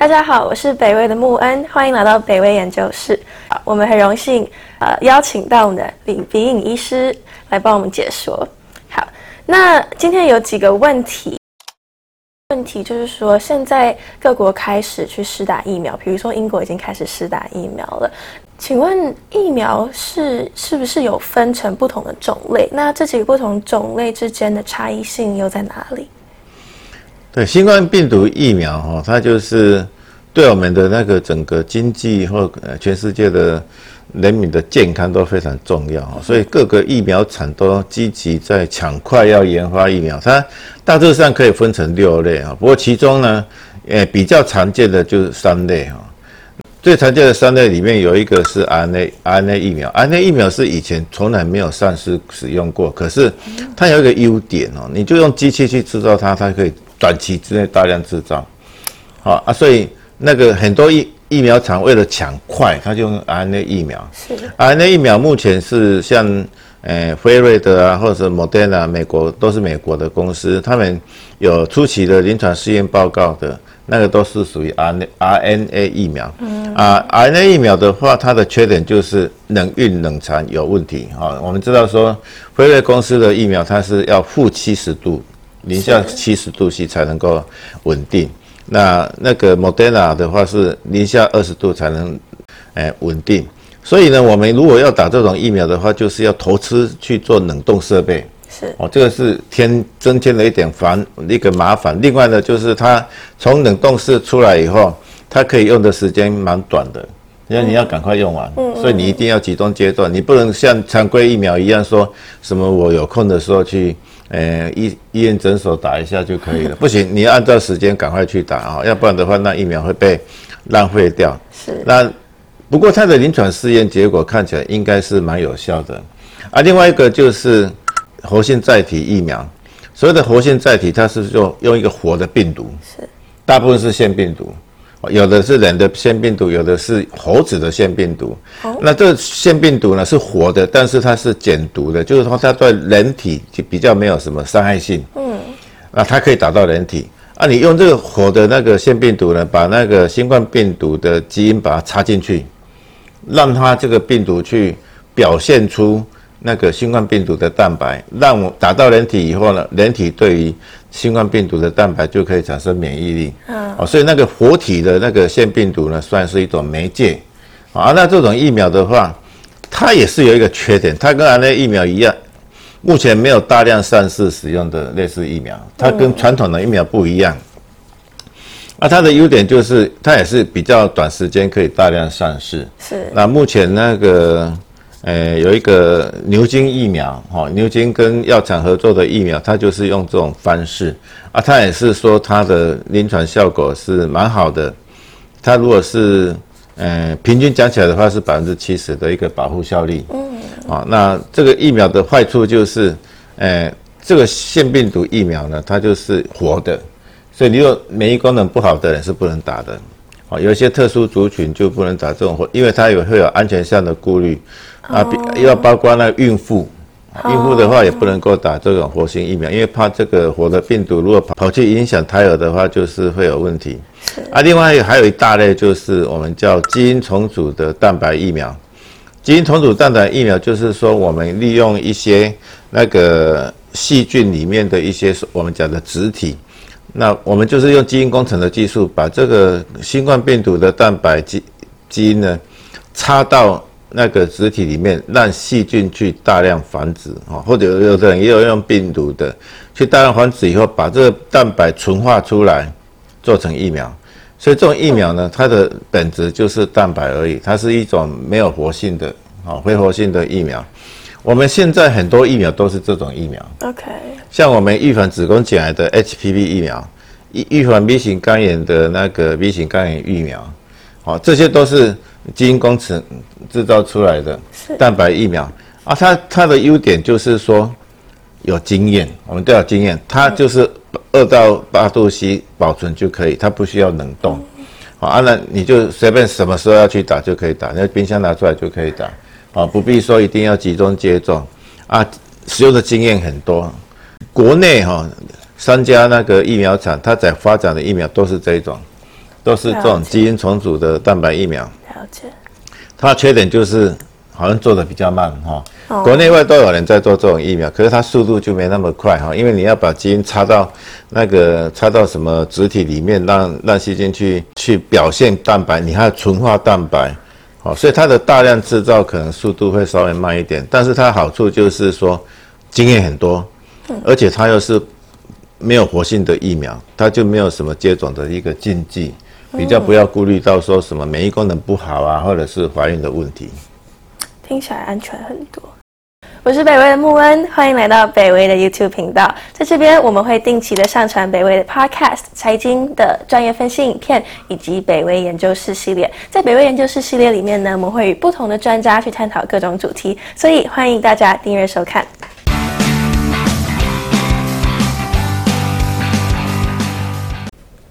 大家好，我是北威的穆恩，欢迎来到北威研究室。我们很荣幸呃邀请到我们的李鼻影医师来帮我们解说。好，那今天有几个问题。问题就是说，现在各国开始去施打疫苗，比如说英国已经开始施打疫苗了。请问疫苗是是不是有分成不同的种类？那这几个不同种类之间的差异性又在哪里？对，新冠病毒疫苗哈，它就是对我们的那个整个经济或呃全世界的。人民的健康都非常重要所以各个疫苗厂都积极在抢快要研发疫苗。它大致上可以分成六类啊，不过其中呢，呃，比较常见的就是三类哈。最常见的三类里面有一个是 RNA RNA 疫苗，RNA 疫苗是以前从来没有上市使用过，可是它有一个优点哦，你就用机器去制造它，它可以短期之内大量制造，好啊，所以那个很多疫疫苗厂为了抢快，他就用 RNA 疫苗。是 RNA 疫苗目前是像，呃，辉瑞的啊，或者是 Moderna，美国都是美国的公司，他们有初期的临床试验报告的，那个都是属于 RNA RNA 疫苗。嗯啊，RNA 疫苗的话，它的缺点就是冷运冷藏有问题。哈，我们知道说，辉瑞公司的疫苗它是要负七十度，零下七十度 C 才能够稳定。那那个 Moderna 的话是零下二十度才能，哎稳定，所以呢，我们如果要打这种疫苗的话，就是要投资去做冷冻设备，是。哦，这个是添增添了一点烦一个麻烦。另外呢，就是它从冷冻室出来以后，它可以用的时间蛮短的，因为你要赶快用完，所以你一定要集中阶段，你不能像常规疫苗一样说什么我有空的时候去。呃，医医院诊所打一下就可以了。不行，你要按照时间赶快去打啊，要不然的话，那疫苗会被浪费掉。是。那不过它的临床试验结果看起来应该是蛮有效的。啊，另外一个就是活性载体疫苗。所谓的活性载体，它是用用一个活的病毒。是。大部分是腺病毒。有的是人的腺病毒，有的是猴子的腺病毒。那这腺病毒呢是活的，但是它是减毒的，就是说它对人体就比较没有什么伤害性。嗯，那它可以打到人体。啊，你用这个活的那个腺病毒呢，把那个新冠病毒的基因把它插进去，让它这个病毒去表现出。那个新冠病毒的蛋白，让我打到人体以后呢，人体对于新冠病毒的蛋白就可以产生免疫力。嗯，哦，所以那个活体的那个腺病毒呢，算是一种媒介。啊，那这种疫苗的话，它也是有一个缺点，它跟 RNA 疫苗一样，目前没有大量上市使用的类似疫苗，它跟传统的疫苗不一样。那它的优点就是，它也是比较短时间可以大量上市。是。那目前那个。呃，有一个牛津疫苗，哈，牛津跟药厂合作的疫苗，它就是用这种方式啊，它也是说它的临床效果是蛮好的。它如果是呃平均讲起来的话，是百分之七十的一个保护效力。嗯。啊，那这个疫苗的坏处就是，呃，这个腺病毒疫苗呢，它就是活的，所以你有免疫功能不好的人是不能打的。啊，有一些特殊族群就不能打这种活，因为它有会有安全上的顾虑。啊，要包括那孕妇，孕妇的话也不能够打这种活性疫苗，因为怕这个活的病毒如果跑跑去影响胎儿的话，就是会有问题。啊，另外还有一大类就是我们叫基因重组的蛋白疫苗。基因重组蛋白疫苗就是说，我们利用一些那个细菌里面的一些我们讲的植体，那我们就是用基因工程的技术，把这个新冠病毒的蛋白基基因呢插到。那个植体里面让细菌去大量繁殖啊，或者有的人也有用病毒的去大量繁殖以后，把这个蛋白纯化出来做成疫苗。所以这种疫苗呢，它的本质就是蛋白而已，它是一种没有活性的啊非活性的疫苗。我们现在很多疫苗都是这种疫苗。OK，像我们预防子宫颈癌的 HPV 疫苗，预预防 B 型肝炎的那个 B 型肝炎疫苗，好，这些都是。基因工程制造出来的蛋白疫苗啊，它它的优点就是说有经验，我们都有经验，它就是二到八度 C 保存就可以，它不需要冷冻。好，啊，那你就随便什么时候要去打就可以打，那冰箱拿出来就可以打，啊，不必说一定要集中接种啊，使用的经验很多。国内哈三家那个疫苗厂，它在发展的疫苗都是这种。都是这种基因重组的蛋白疫苗。了解。它缺点就是好像做的比较慢哈。国内外都有人在做这种疫苗，可是它速度就没那么快哈，因为你要把基因插到那个插到什么植体里面，让让细菌去去表现蛋白，你还要纯化蛋白，好，所以它的大量制造可能速度会稍微慢一点，但是它好处就是说经验很多，而且它又是没有活性的疫苗，它就没有什么接种的一个禁忌，比较不要顾虑到说什么免疫功能不好啊，或者是怀孕的问题，听起来安全很多。我是北威的穆恩，欢迎来到北威的 YouTube 频道。在这边，我们会定期的上传北威的 Podcast、财经的专业分析影片，以及北威研究室系列。在北威研究室系列里面呢，我们会与不同的专家去探讨各种主题，所以欢迎大家订阅收看。